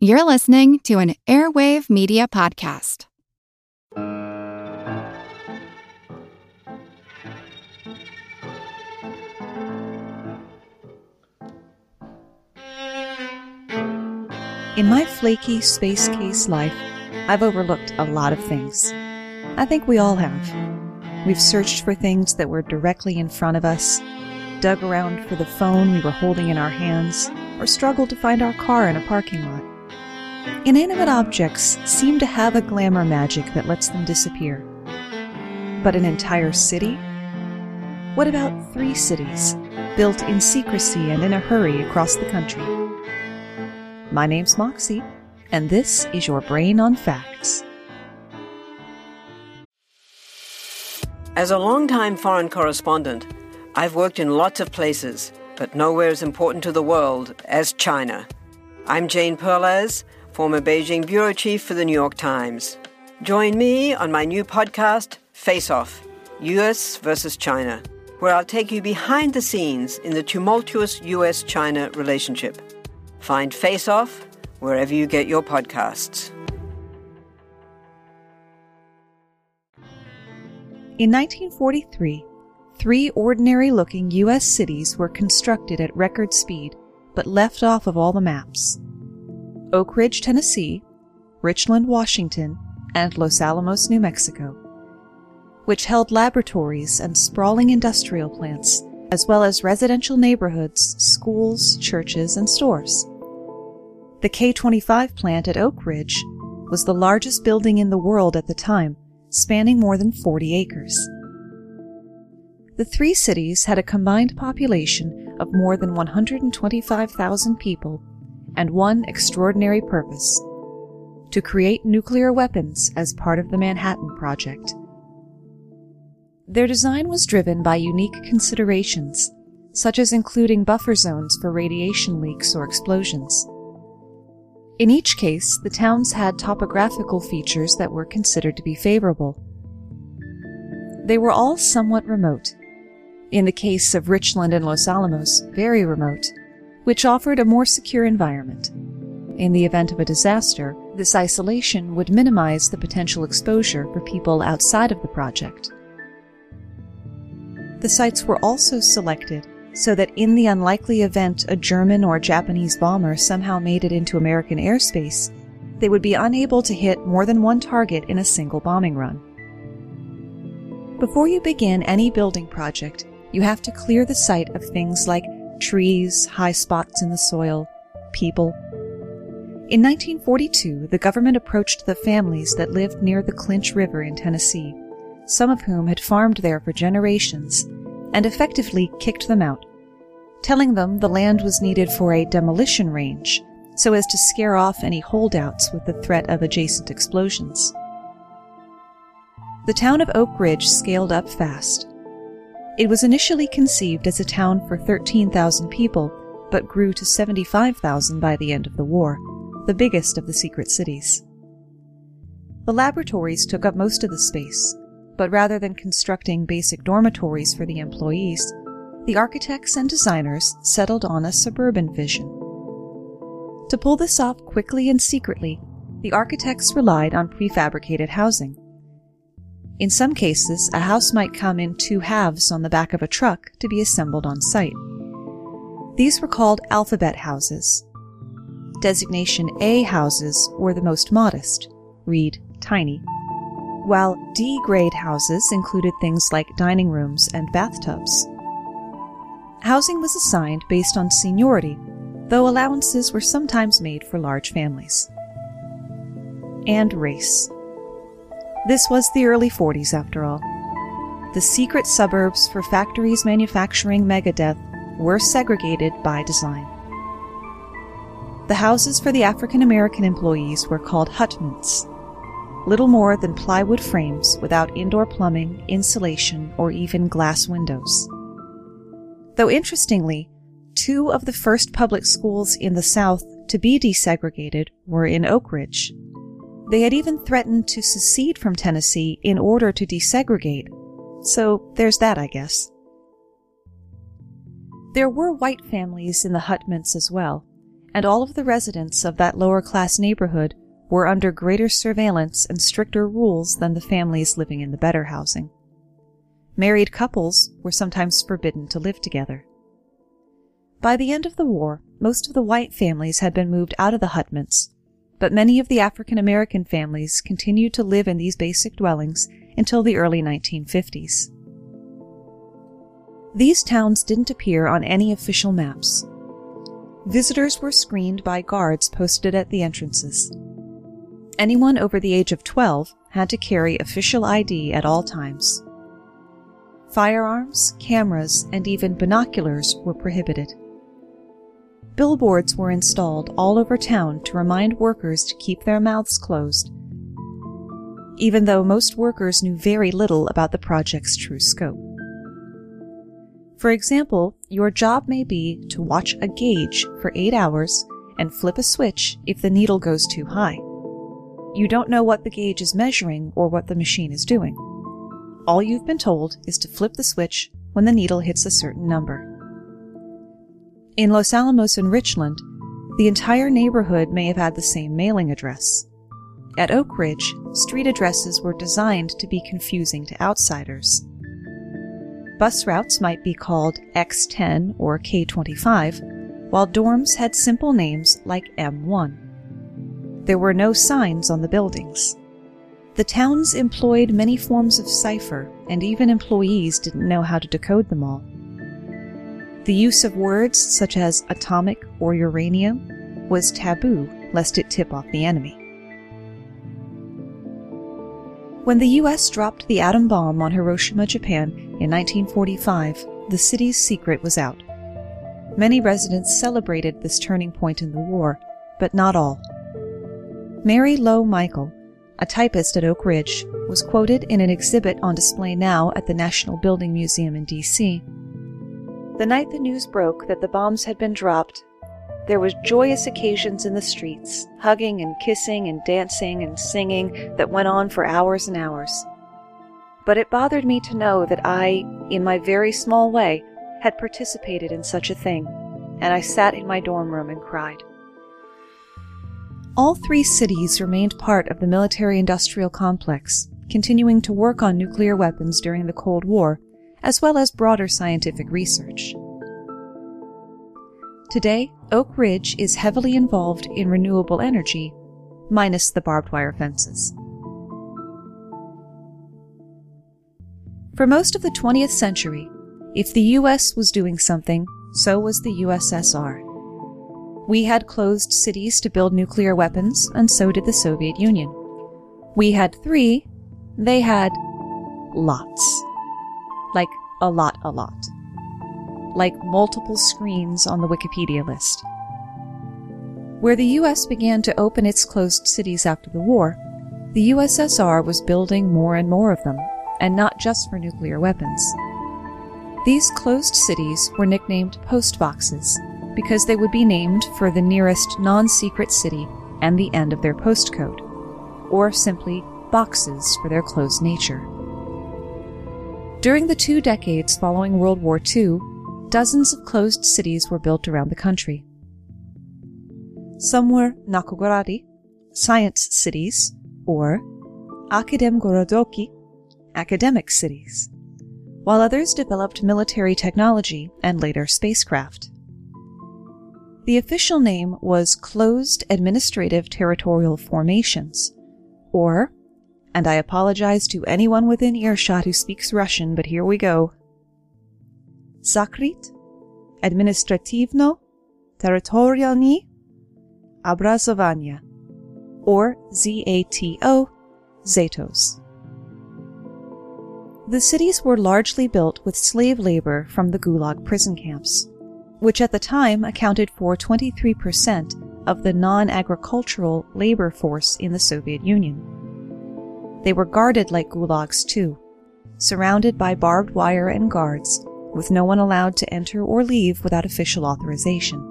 You're listening to an Airwave Media Podcast. In my flaky space case life, I've overlooked a lot of things. I think we all have. We've searched for things that were directly in front of us, dug around for the phone we were holding in our hands, or struggled to find our car in a parking lot. Inanimate objects seem to have a glamour magic that lets them disappear. But an entire city? What about three cities, built in secrecy and in a hurry across the country? My name's Moxie, and this is your Brain on Facts. As a longtime foreign correspondent, I've worked in lots of places, but nowhere as important to the world as China. I'm Jane Perlez, former Beijing bureau chief for the New York Times. Join me on my new podcast, Face Off US versus China, where I'll take you behind the scenes in the tumultuous US China relationship. Find Face Off wherever you get your podcasts. In 1943, three ordinary looking U.S. cities were constructed at record speed but left off of all the maps Oak Ridge, Tennessee, Richland, Washington, and Los Alamos, New Mexico, which held laboratories and sprawling industrial plants, as well as residential neighborhoods, schools, churches, and stores. The K 25 plant at Oak Ridge was the largest building in the world at the time, spanning more than 40 acres. The three cities had a combined population of more than 125,000 people and one extraordinary purpose to create nuclear weapons as part of the Manhattan Project. Their design was driven by unique considerations, such as including buffer zones for radiation leaks or explosions. In each case, the towns had topographical features that were considered to be favorable. They were all somewhat remote. In the case of Richland and Los Alamos, very remote, which offered a more secure environment. In the event of a disaster, this isolation would minimize the potential exposure for people outside of the project. The sites were also selected so that in the unlikely event a German or Japanese bomber somehow made it into American airspace, they would be unable to hit more than one target in a single bombing run. Before you begin any building project, you have to clear the site of things like trees, high spots in the soil, people. In 1942, the government approached the families that lived near the Clinch River in Tennessee, some of whom had farmed there for generations, and effectively kicked them out telling them the land was needed for a demolition range so as to scare off any holdouts with the threat of adjacent explosions. The town of Oak Ridge scaled up fast. It was initially conceived as a town for 13,000 people, but grew to 75,000 by the end of the war, the biggest of the secret cities. The laboratories took up most of the space, but rather than constructing basic dormitories for the employees, the architects and designers settled on a suburban vision. To pull this off quickly and secretly, the architects relied on prefabricated housing. In some cases, a house might come in two halves on the back of a truck to be assembled on site. These were called alphabet houses. Designation A houses were the most modest, read tiny, while D grade houses included things like dining rooms and bathtubs. Housing was assigned based on seniority, though allowances were sometimes made for large families. And race. This was the early 40s, after all. The secret suburbs for factories manufacturing megadeath were segregated by design. The houses for the African American employees were called hutments, little more than plywood frames without indoor plumbing, insulation, or even glass windows. Though interestingly, two of the first public schools in the South to be desegregated were in Oak Ridge. They had even threatened to secede from Tennessee in order to desegregate, so there's that, I guess. There were white families in the Hutments as well, and all of the residents of that lower class neighborhood were under greater surveillance and stricter rules than the families living in the better housing. Married couples were sometimes forbidden to live together. By the end of the war, most of the white families had been moved out of the hutments, but many of the African American families continued to live in these basic dwellings until the early 1950s. These towns didn't appear on any official maps. Visitors were screened by guards posted at the entrances. Anyone over the age of 12 had to carry official ID at all times. Firearms, cameras, and even binoculars were prohibited. Billboards were installed all over town to remind workers to keep their mouths closed, even though most workers knew very little about the project's true scope. For example, your job may be to watch a gauge for eight hours and flip a switch if the needle goes too high. You don't know what the gauge is measuring or what the machine is doing. All you've been told is to flip the switch when the needle hits a certain number. In Los Alamos and Richland, the entire neighborhood may have had the same mailing address. At Oak Ridge, street addresses were designed to be confusing to outsiders. Bus routes might be called X10 or K25, while dorms had simple names like M1. There were no signs on the buildings. The towns employed many forms of cipher, and even employees didn't know how to decode them all. The use of words such as atomic or uranium was taboo lest it tip off the enemy. When the US dropped the atom bomb on Hiroshima, Japan in 1945, the city's secret was out. Many residents celebrated this turning point in the war, but not all. Mary Lowe Michael, a typist at Oak Ridge, was quoted in an exhibit on display now at the National Building Museum in D.C. The night the news broke that the bombs had been dropped, there was joyous occasions in the streets, hugging and kissing and dancing and singing that went on for hours and hours. But it bothered me to know that I, in my very small way, had participated in such a thing, and I sat in my dorm room and cried. All three cities remained part of the military industrial complex, continuing to work on nuclear weapons during the Cold War, as well as broader scientific research. Today, Oak Ridge is heavily involved in renewable energy, minus the barbed wire fences. For most of the 20th century, if the US was doing something, so was the USSR. We had closed cities to build nuclear weapons, and so did the Soviet Union. We had three, they had lots. Like a lot, a lot. Like multiple screens on the Wikipedia list. Where the US began to open its closed cities after the war, the USSR was building more and more of them, and not just for nuclear weapons. These closed cities were nicknamed post boxes because they would be named for the nearest non secret city and the end of their postcode, or simply boxes for their closed nature. During the two decades following World War II, dozens of closed cities were built around the country. Some were Naukogrady, science cities, or Akademgorodoki, academic cities, while others developed military technology and later spacecraft. The official name was Closed Administrative Territorial Formations, or, and I apologize to anyone within earshot who speaks Russian, but here we go. Zakrit Administrativno Territorialny Obrazovania, or ZATO, Zatos. The cities were largely built with slave labor from the Gulag prison camps which at the time accounted for 23% of the non agricultural labor force in the Soviet Union. They were guarded like gulags too, surrounded by barbed wire and guards, with no one allowed to enter or leave without official authorization.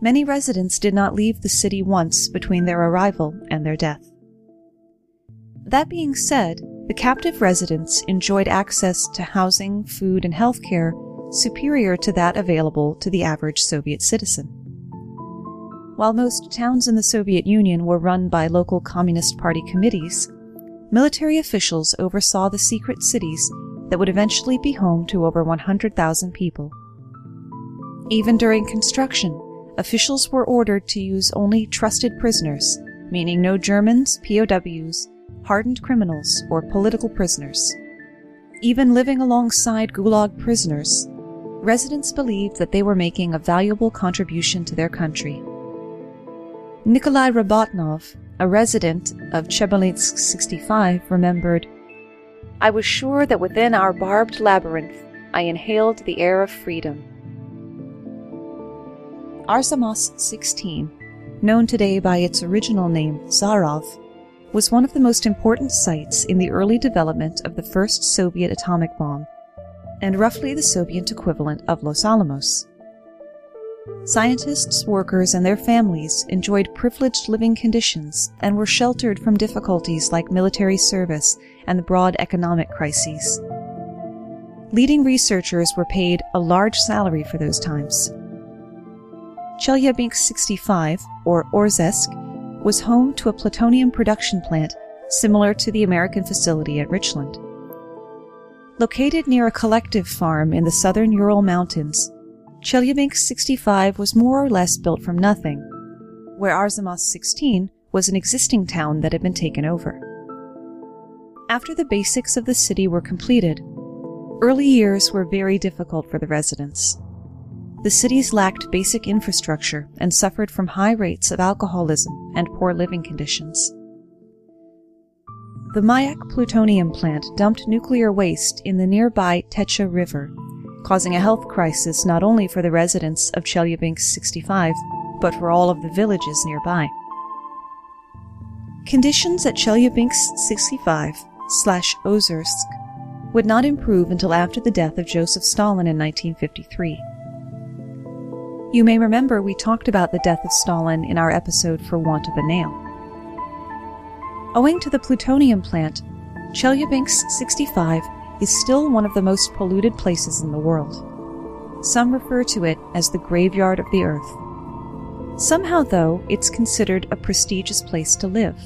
Many residents did not leave the city once between their arrival and their death. That being said, the captive residents enjoyed access to housing, food, and health care superior to that available to the average Soviet citizen. While most towns in the Soviet Union were run by local Communist Party committees, military officials oversaw the secret cities that would eventually be home to over 100,000 people. Even during construction, officials were ordered to use only trusted prisoners, meaning no Germans, POWs, hardened criminals, or political prisoners. Even living alongside Gulag prisoners, residents believed that they were making a valuable contribution to their country. Nikolai Rabatnov, a resident of Chelyabinsk 65, remembered, I was sure that within our barbed labyrinth I inhaled the air of freedom. Arzamas 16, known today by its original name Sarov, was one of the most important sites in the early development of the first Soviet atomic bomb, and roughly the Soviet equivalent of Los Alamos. Scientists, workers, and their families enjoyed privileged living conditions and were sheltered from difficulties like military service and the broad economic crises. Leading researchers were paid a large salary for those times. Chelyabinsk 65, or Ozersk, was home to a plutonium production plant similar to the American facility at Richland. Located near a collective farm in the southern Ural Mountains, Chelyabinsk 65 was more or less built from nothing, where Arzamas 16 was an existing town that had been taken over. After the basics of the city were completed, early years were very difficult for the residents. The cities lacked basic infrastructure and suffered from high rates of alcoholism and poor living conditions. The Mayak plutonium plant dumped nuclear waste in the nearby Techa River, causing a health crisis not only for the residents of Chelyabinsk 65, but for all of the villages nearby. Conditions at Chelyabinsk 65 slash Ozersk would not improve until after the death of Joseph Stalin in 1953. You may remember we talked about the death of Stalin in our episode For Want of a Nail. Owing to the plutonium plant, Chelyabinsk 65 is still one of the most polluted places in the world. Some refer to it as the graveyard of the earth. Somehow, though, it's considered a prestigious place to live.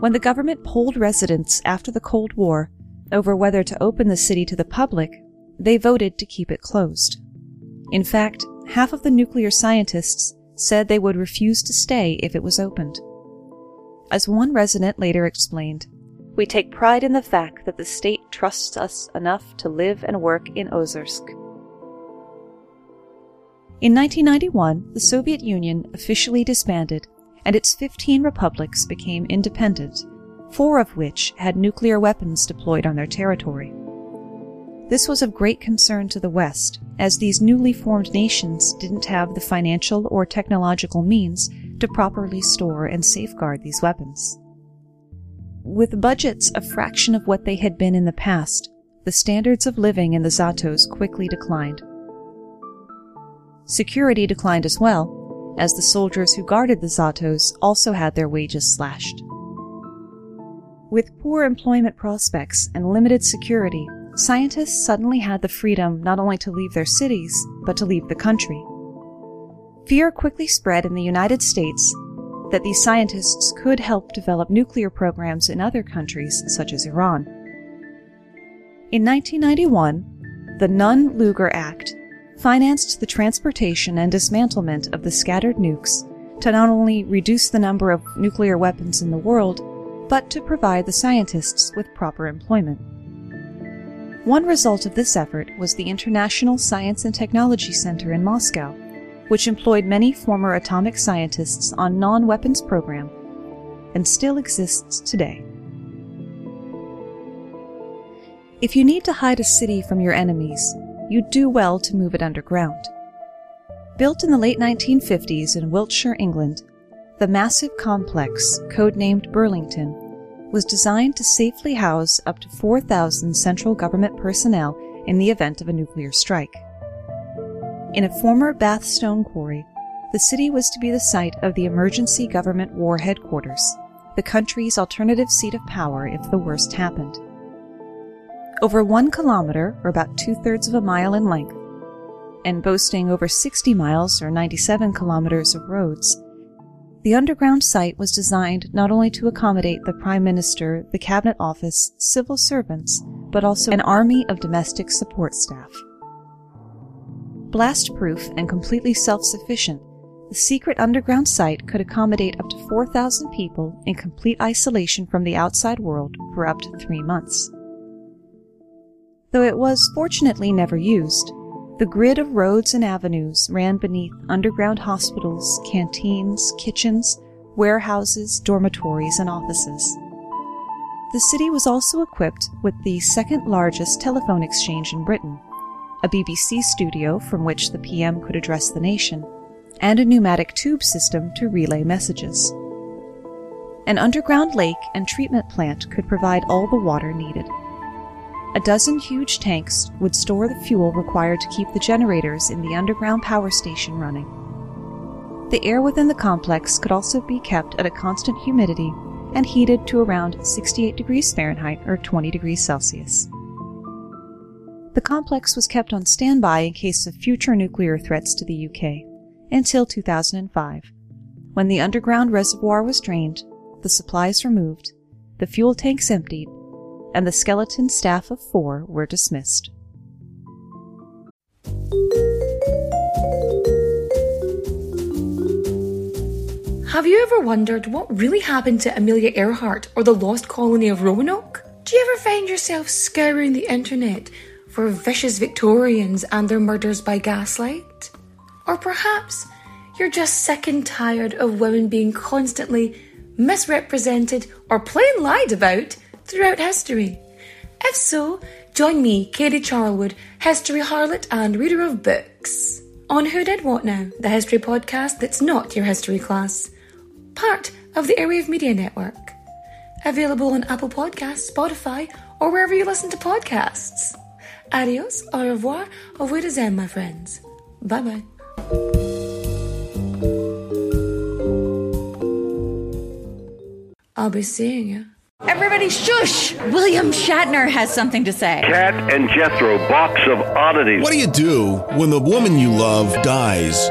When the government polled residents after the Cold War over whether to open the city to the public, they voted to keep it closed. In fact, half of the nuclear scientists said they would refuse to stay if it was opened. As one resident later explained, we take pride in the fact that the state trusts us enough to live and work in Ozersk. In 1991, the Soviet Union officially disbanded and its 15 republics became independent, four of which had nuclear weapons deployed on their territory. This was of great concern to the West, as these newly formed nations didn't have the financial or technological means to properly store and safeguard these weapons. With budgets a fraction of what they had been in the past, the standards of living in the Zatos quickly declined. Security declined as well, as the soldiers who guarded the Zatos also had their wages slashed. With poor employment prospects and limited security, scientists suddenly had the freedom not only to leave their cities, but to leave the country. Fear quickly spread in the United States that these scientists could help develop nuclear programs in other countries, such as Iran. In 1991, the Nunn Lugar Act financed the transportation and dismantlement of the scattered nukes to not only reduce the number of nuclear weapons in the world, but to provide the scientists with proper employment. One result of this effort was the International Science and Technology Center in Moscow, which employed many former atomic scientists on non-weapons program and still exists today. If you need to hide a city from your enemies, you'd do well to move it underground. Built in the late 1950s in Wiltshire, England, the massive complex, codenamed Burlington, was designed to safely house up to 4,000 central government personnel in the event of a nuclear strike. In a former Bath stone quarry, the city was to be the site of the Emergency Government War Headquarters, the country's alternative seat of power if the worst happened. Over one kilometer, or about two thirds of a mile in length, and boasting over 60 miles or 97 kilometers of roads, the underground site was designed not only to accommodate the Prime Minister, the Cabinet Office, civil servants, but also an army of domestic support staff. Blast proof and completely self sufficient, the secret underground site could accommodate up to 4,000 people in complete isolation from the outside world for up to three months. Though it was fortunately never used, the grid of roads and avenues ran beneath underground hospitals, canteens, kitchens, warehouses, dormitories, and offices. The city was also equipped with the second largest telephone exchange in Britain, a BBC studio from which the PM could address the nation, and a pneumatic tube system to relay messages. An underground lake and treatment plant could provide all the water needed. A dozen huge tanks would store the fuel required to keep the generators in the underground power station running. The air within the complex could also be kept at a constant humidity and heated to around 68 degrees Fahrenheit or 20 degrees Celsius. The complex was kept on standby in case of future nuclear threats to the UK until 2005, when the underground reservoir was drained, the supplies removed, the fuel tanks emptied, and the skeleton staff of four were dismissed. Have you ever wondered what really happened to Amelia Earhart or the lost colony of Roanoke? Do you ever find yourself scouring the internet for vicious Victorians and their murders by gaslight? Or perhaps you're just sick and tired of women being constantly misrepresented or plain lied about throughout history? If so, join me, Katie Charlwood, history harlot and reader of books, on Who Did What Now, the history podcast that's not your history class part of the Airwave Media Network. Available on Apple Podcasts, Spotify, or wherever you listen to podcasts. Adios, au revoir, au revoir, my friends. Bye bye. I'll be seeing you. Everybody shush! William Shatner has something to say. Kat and Jethro, box of oddities. What do you do when the woman you love dies?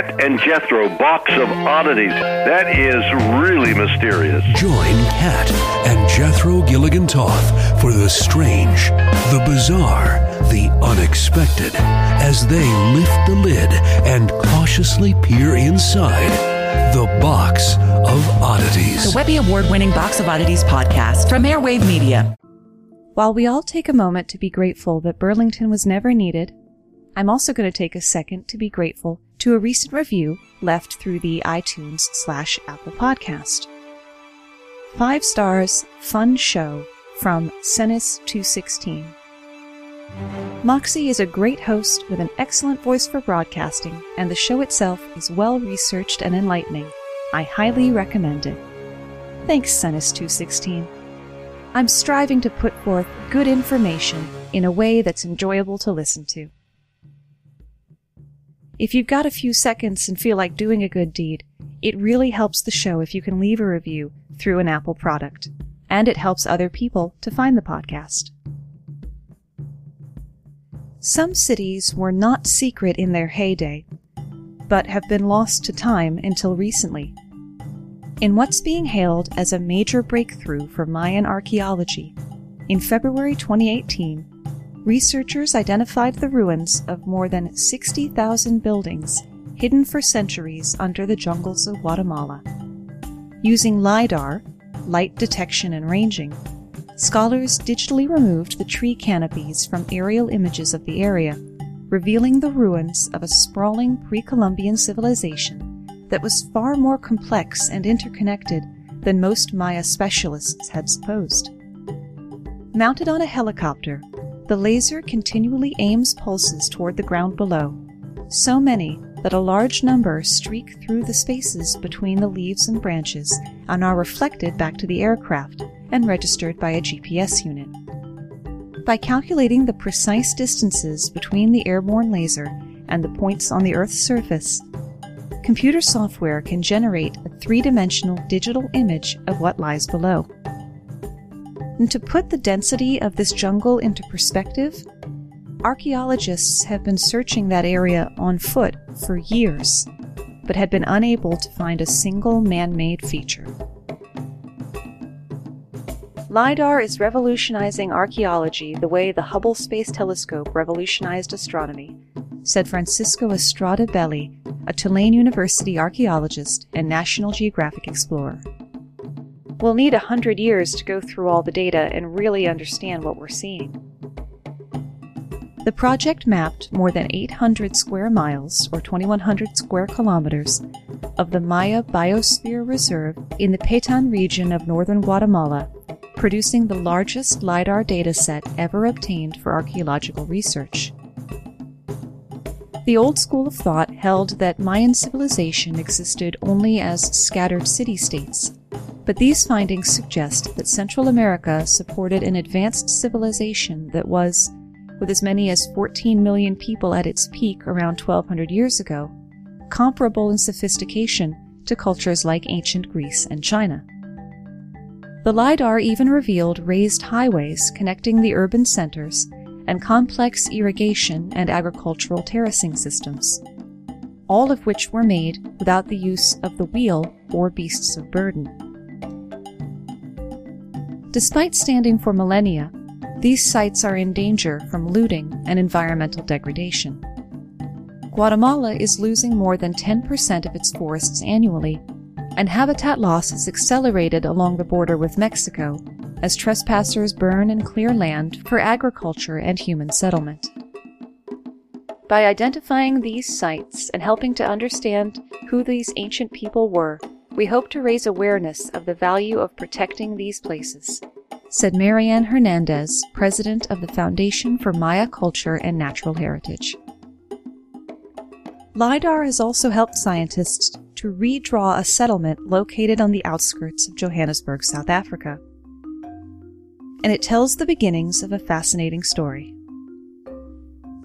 Kat and Jethro, box of oddities. That is really mysterious. Join Kat and Jethro Gilligan Toth for the strange, the bizarre, the unexpected as they lift the lid and cautiously peer inside the box of oddities. The Webby Award winning Box of Oddities podcast from Airwave Media. While we all take a moment to be grateful that Burlington was never needed, I'm also going to take a second to be grateful to a recent review left through the iTunes slash Apple podcast. Five stars, fun show from Senis216. Moxie is a great host with an excellent voice for broadcasting, and the show itself is well researched and enlightening. I highly recommend it. Thanks, Senis216. I'm striving to put forth good information in a way that's enjoyable to listen to. If you've got a few seconds and feel like doing a good deed, it really helps the show if you can leave a review through an Apple product, and it helps other people to find the podcast. Some cities were not secret in their heyday, but have been lost to time until recently. In what's being hailed as a major breakthrough for Mayan archaeology, in February 2018, researchers identified the ruins of more than 60,000 buildings hidden for centuries under the jungles of Guatemala. Using LIDAR, light detection and ranging, scholars digitally removed the tree canopies from aerial images of the area, revealing the ruins of a sprawling pre Columbian civilization that was far more complex and interconnected than most Maya specialists had supposed. Mounted on a helicopter, the laser continually aims pulses toward the ground below, so many that a large number streak through the spaces between the leaves and branches and are reflected back to the aircraft and registered by a GPS unit. By calculating the precise distances between the airborne laser and the points on the Earth's surface, computer software can generate a three dimensional digital image of what lies below. And to put the density of this jungle into perspective, archaeologists have been searching that area on foot for years, but had been unable to find a single man made feature. LIDAR is revolutionizing archaeology the way the Hubble Space Telescope revolutionized astronomy, said Francisco Estrada Belli, a Tulane University archaeologist and National Geographic explorer. We'll need a hundred years to go through all the data and really understand what we're seeing. The project mapped more than 800 square miles, or 2,100 square kilometers, of the Maya Biosphere Reserve in the Petén region of northern Guatemala, producing the largest LIDAR dataset ever obtained for archaeological research. The old school of thought held that Mayan civilization existed only as scattered city states, but these findings suggest that Central America supported an advanced civilization that was, with as many as 14 million people at its peak around 1200 years ago, comparable in sophistication to cultures like ancient Greece and China. The LIDAR even revealed raised highways connecting the urban centers and complex irrigation and agricultural terracing systems, all of which were made without the use of the wheel or beasts of burden. Despite standing for millennia, these sites are in danger from looting and environmental degradation. Guatemala is losing more than 10% of its forests annually, and habitat loss has accelerated along the border with Mexico as trespassers burn and clear land for agriculture and human settlement. By identifying these sites and helping to understand who these ancient people were, we hope to raise awareness of the value of protecting these places, said Marianne Hernandez, president of the Foundation for Maya Culture and Natural Heritage. LIDAR has also helped scientists to redraw a settlement located on the outskirts of Johannesburg, South Africa and it tells the beginnings of a fascinating story.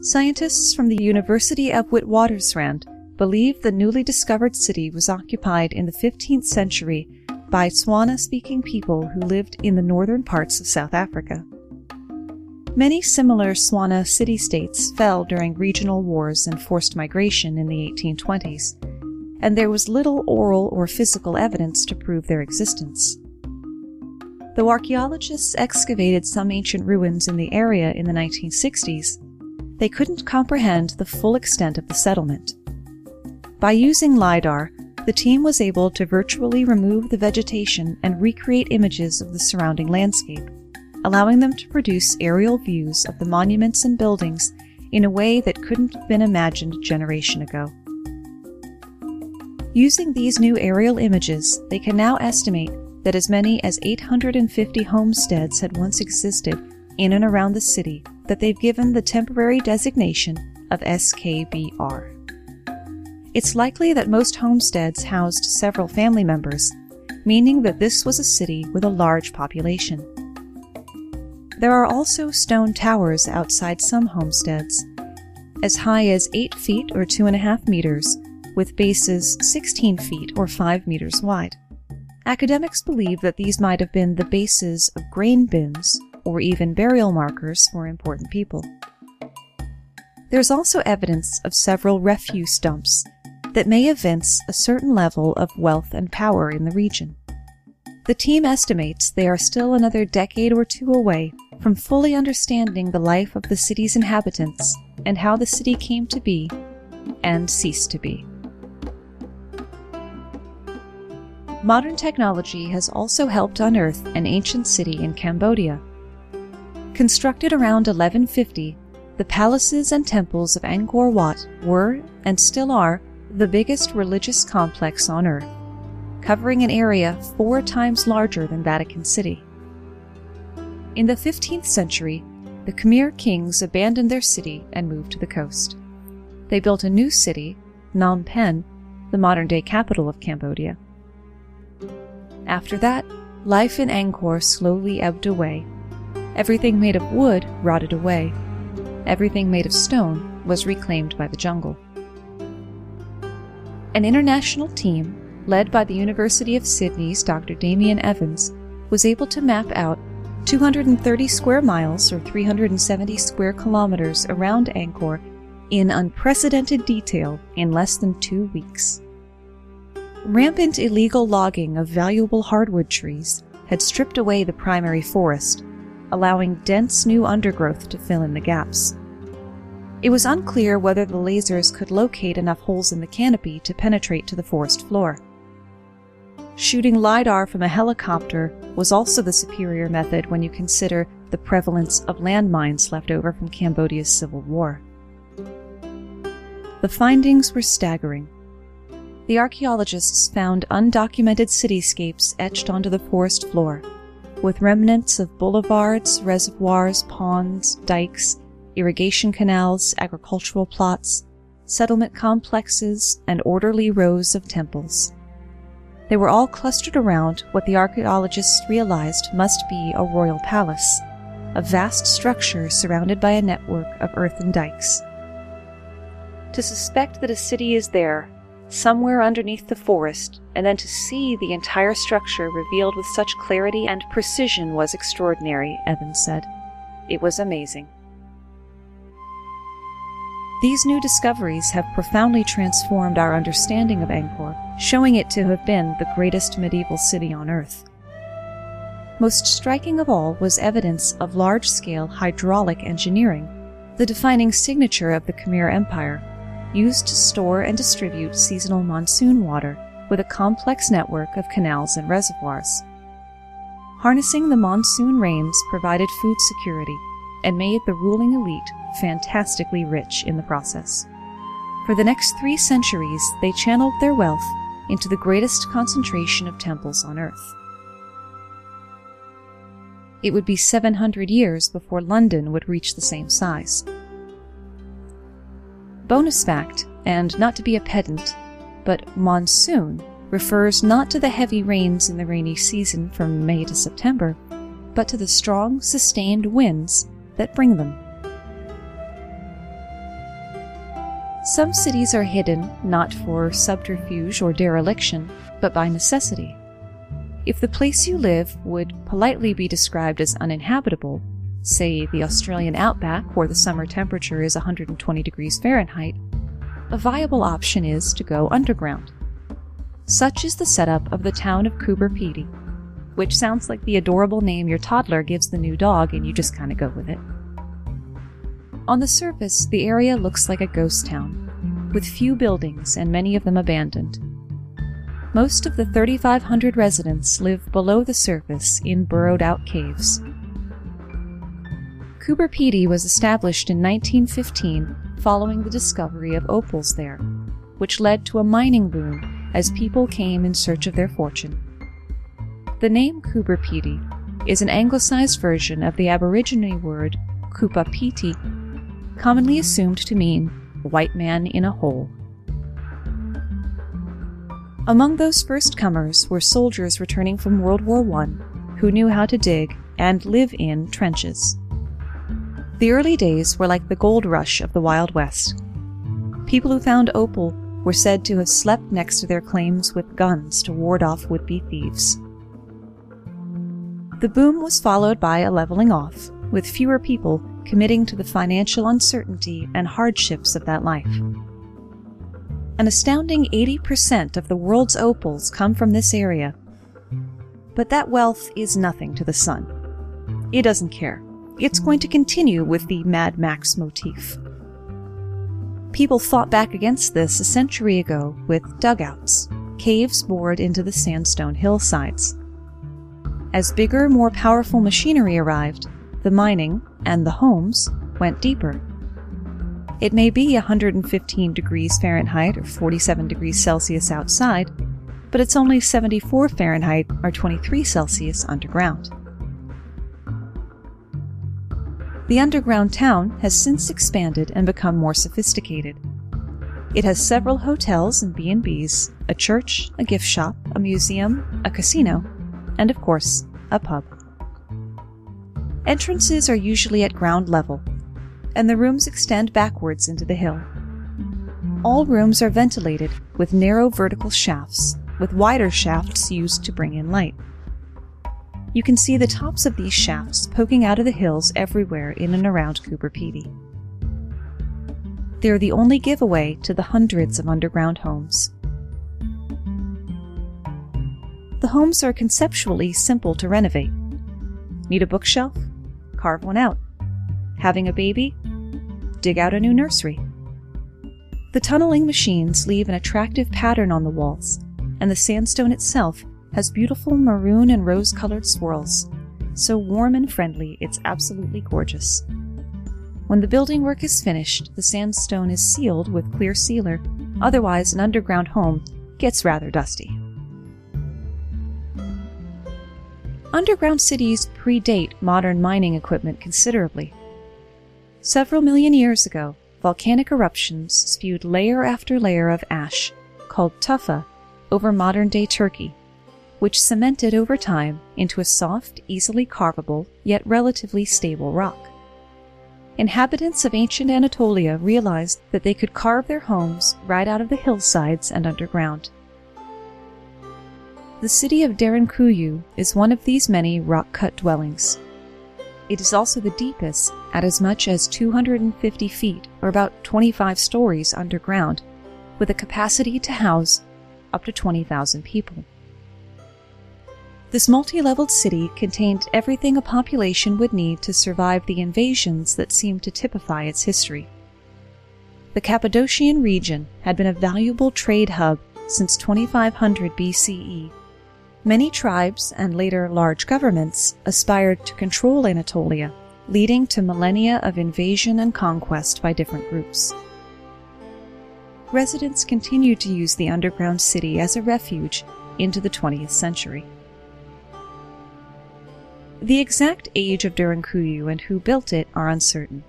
Scientists from the University of Witwatersrand believe the newly discovered city was occupied in the 15th century by Tswana speaking people who lived in the northern parts of South Africa. Many similar Tswana city states fell during regional wars and forced migration in the 1820s, and there was little oral or physical evidence to prove their existence. Though archaeologists excavated some ancient ruins in the area in the 1960s, they couldn't comprehend the full extent of the settlement. By using LIDAR, the team was able to virtually remove the vegetation and recreate images of the surrounding landscape, allowing them to produce aerial views of the monuments and buildings in a way that couldn't have been imagined a generation ago. Using these new aerial images, they can now estimate that as many as 850 homesteads had once existed in and around the city that they've given the temporary designation of SKBR. It's likely that most homesteads housed several family members, meaning that this was a city with a large population. There are also stone towers outside some homesteads, as high as 8 feet or 2.5 meters, with bases 16 feet or 5 meters wide. Academics believe that these might have been the bases of grain bins or even burial markers for important people. There's also evidence of several refuse dumps that may evince a certain level of wealth and power in the region. The team estimates they are still another decade or two away from fully understanding the life of the city's inhabitants and how the city came to be and ceased to be. modern technology has also helped unearth an ancient city in Cambodia. Constructed around 1150, the palaces and temples of Angkor Wat were, and still are, the biggest religious complex on earth, covering an area four times larger than Vatican City. In the 15th century, the Khmer kings abandoned their city and moved to the coast. They built a new city, Phnom Penh, the modern day capital of Cambodia. After that, life in Angkor slowly ebbed away. Everything made of wood rotted away. Everything made of stone was reclaimed by the jungle. An international team, led by the University of Sydney's Dr. Damien Evans, was able to map out 230 square miles or 370 square kilometers around Angkor in unprecedented detail in less than two weeks. Rampant illegal logging of valuable hardwood trees had stripped away the primary forest, allowing dense new undergrowth to fill in the gaps. It was unclear whether the lasers could locate enough holes in the canopy to penetrate to the forest floor. Shooting LIDAR from a helicopter was also the superior method when you consider the prevalence of landmines left over from Cambodia's civil war. The findings were staggering. The archaeologists found undocumented cityscapes etched onto the forest floor, with remnants of boulevards, reservoirs, ponds, dikes, irrigation canals, agricultural plots, settlement complexes, and orderly rows of temples. They were all clustered around what the archaeologists realized must be a royal palace, a vast structure surrounded by a network of earthen dikes. To suspect that a city is there, somewhere underneath the forest, and then to see the entire structure revealed with such clarity and precision was extraordinary, Evans said. It was amazing. These new discoveries have profoundly transformed our understanding of Angkor, showing it to have been the greatest medieval city on earth. Most striking of all was evidence of large scale hydraulic engineering, the defining signature of the Khmer Empire, used to store and distribute seasonal monsoon water with a complex network of canals and reservoirs. Harnessing the monsoon rains provided food security and made the ruling elite fantastically rich in the process. For the next three centuries, they channeled their wealth into the greatest concentration of temples on earth. It would be 700 years before London would reach the same size. Bonus fact, and not to be a pedant, but monsoon refers not to the heavy rains in the rainy season from May to September, but to the strong, sustained winds that bring them. Some cities are hidden not for subterfuge or dereliction, but by necessity. If the place you live would politely be described as uninhabitable, say the Australian outback where the summer temperature is 120 degrees Fahrenheit, a viable option is to go underground. Such is the setup of the town of Coober Pedy, which sounds like the adorable name your toddler gives the new dog and you just kind of go with it. On the surface, the area looks like a ghost town, with few buildings and many of them abandoned. Most of the 3,500 residents live below the surface in burrowed out caves. Coober Pedy was established in 1915 following the discovery of opals there, which led to a mining boom as people came in search of their fortune. The name Coober is an anglicized version of the Aborigine word Kupa Piti, commonly assumed to mean white man in a hole. Among those first comers were soldiers returning from World War I who knew how to dig and live in trenches. The early days were like the gold rush of the Wild West. People who found opal were said to have slept next to their claims with guns to ward off would be thieves. The boom was followed by a leveling off, with fewer people committing to the financial uncertainty and hardships of that life. An astounding 80% of the world's opals come from this area. But that wealth is nothing to the sun. It doesn't care. It's going to continue with the Mad Max motif. People fought back against this a century ago with dugouts, caves bored into the sandstone hillsides. As bigger, more powerful machinery arrived, the mining, and the homes went deeper. It may be 115 degrees Fahrenheit or 47 degrees Celsius outside, but it's only 74 Fahrenheit or 23 Celsius underground. The underground town has since expanded and become more sophisticated. It has several hotels and B&Bs, a church, a gift shop, a museum, a casino, and of course, a pub. Entrances are usually at ground level, and the rooms extend backwards into the hill. All rooms are ventilated with narrow vertical shafts, with wider shafts used to bring in light. You can see the tops of these shafts poking out of the hills everywhere in and around Coober Pedy. They're the only giveaway to the hundreds of underground homes. The homes are conceptually simple to renovate. Need a bookshelf? Carve one out. Having a baby? Dig out a new nursery. The tunneling machines leave an attractive pattern on the walls, and the sandstone itself has beautiful maroon and rose colored swirls. So warm and friendly, it's absolutely gorgeous. When the building work is finished, the sandstone is sealed with clear sealer, otherwise, an underground home gets rather dusty. Underground cities predate modern mining equipment considerably. Several million years ago, volcanic eruptions spewed layer after layer of ash, called tufa, over modern day Turkey, which cemented over time into a soft, easily carvable, yet relatively stable rock inhabitants of ancient Anatolia realized that they could carve their homes right out of the hillsides and underground. The city of Derinkuyu is one of these many rock cut dwellings. It is also the deepest, at as much as 250 feet, or about 25 stories underground, with a capacity to house up to 20,000 people. This multi leveled city contained everything a population would need to survive the invasions that seemed to typify its history. The Cappadocian region had been a valuable trade hub since 2500 BCE. Many tribes and later large governments aspired to control Anatolia, leading to millennia of invasion and conquest by different groups. Residents continued to use the underground city as a refuge into the 20th century. The exact age of Derinkuyu and who built it are uncertain.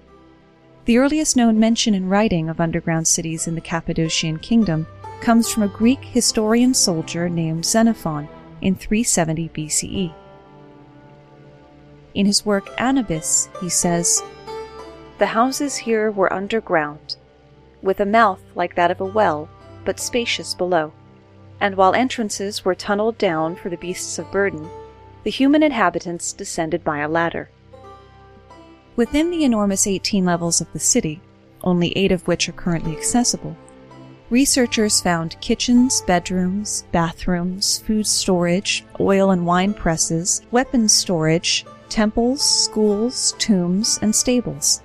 The earliest known mention in writing of underground cities in the Cappadocian kingdom comes from a Greek historian soldier named Xenophon in 370 BCE. In his work Anabasis, he says, The houses here were underground, with a mouth like that of a well, but spacious below, and while entrances were tunneled down for the beasts of burden, the human inhabitants descended by a ladder. Within the enormous 18 levels of the city, only eight of which are currently accessible, researchers found kitchens, bedrooms, bathrooms, food storage, oil and wine presses, weapons storage, temples, schools, tombs, and stables.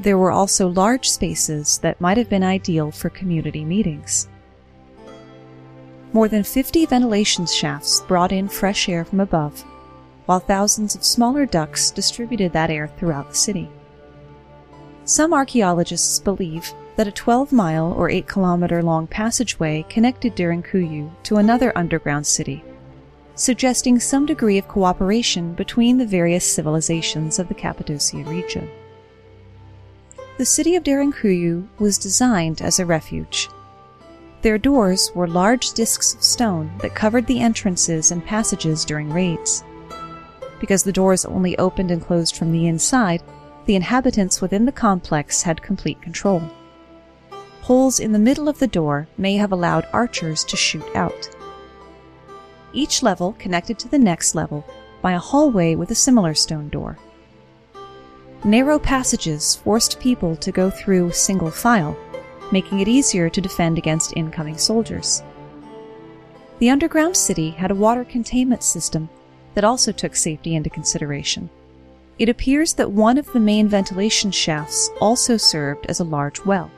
There were also large spaces that might have been ideal for community meetings. More than 50 ventilation shafts brought in fresh air from above, while thousands of smaller ducts distributed that air throughout the city. Some archaeologists believe that a 12 mile or 8 kilometer long passageway connected Derinkuyu to another underground city, suggesting some degree of cooperation between the various civilizations of the Cappadocia region. The city of Derinkuyu was designed as a refuge their doors were large discs of stone that covered the entrances and passages during raids. Because the doors only opened and closed from the inside, the inhabitants within the complex had complete control. Holes in the middle of the door may have allowed archers to shoot out. Each level connected to the next level by a hallway with a similar stone door. Narrow passages forced people to go through single file making it easier to defend against incoming soldiers. The underground city had a water containment system that also took safety into consideration. It appears that one of the main ventilation shafts also served as a large well.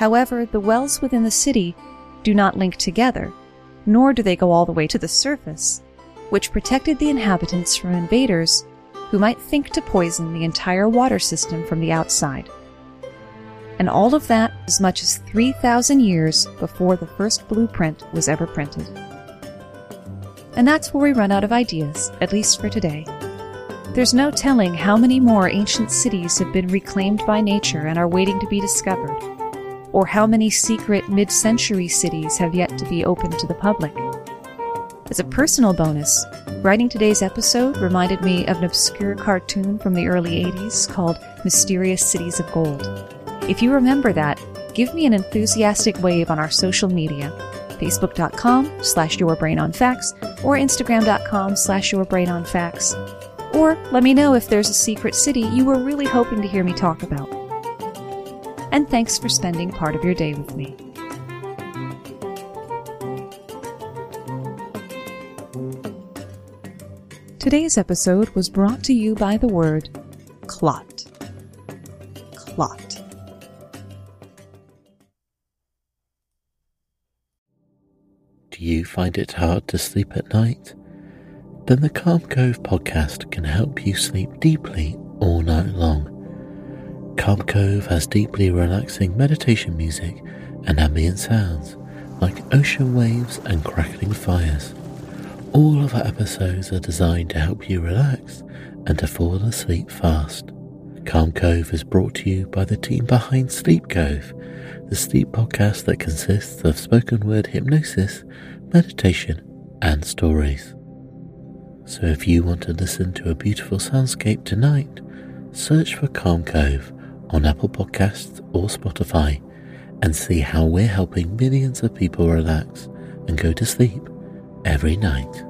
However, the wells within the city do not link together, nor do they go all the way to the surface, which protected the inhabitants from invaders who might think to poison the entire water system from the outside and all of that as much as 3,000 years before the first blueprint was ever printed. And that's where we run out of ideas, at least for today. There's no telling how many more ancient cities have been reclaimed by nature and are waiting to be discovered. Or how many secret mid century cities have yet to be opened to the public. As a personal bonus, writing today's episode reminded me of an obscure cartoon from the early 80s called Mysterious Cities of Gold. If you remember that, give me an enthusiastic wave on our social media facebook.com slash yourbrainonfacts or instagram.com slash yourbrainonfacts. Or let me know if there's a secret city you were really hoping to hear me talk about. And thanks for spending part of your day with me. Today's episode was brought to you by the word clot. Clot. Do you find it hard to sleep at night? Then the Calm Cove podcast can help you sleep deeply all night long. Calm Cove has deeply relaxing meditation music and ambient sounds like ocean waves and crackling fires. All of our episodes are designed to help you relax and to fall asleep fast. Calm Cove is brought to you by the team behind Sleep Cove, the sleep podcast that consists of spoken word hypnosis, meditation, and stories. So if you want to listen to a beautiful soundscape tonight, search for Calm Cove on Apple Podcasts or Spotify and see how we're helping millions of people relax and go to sleep every night.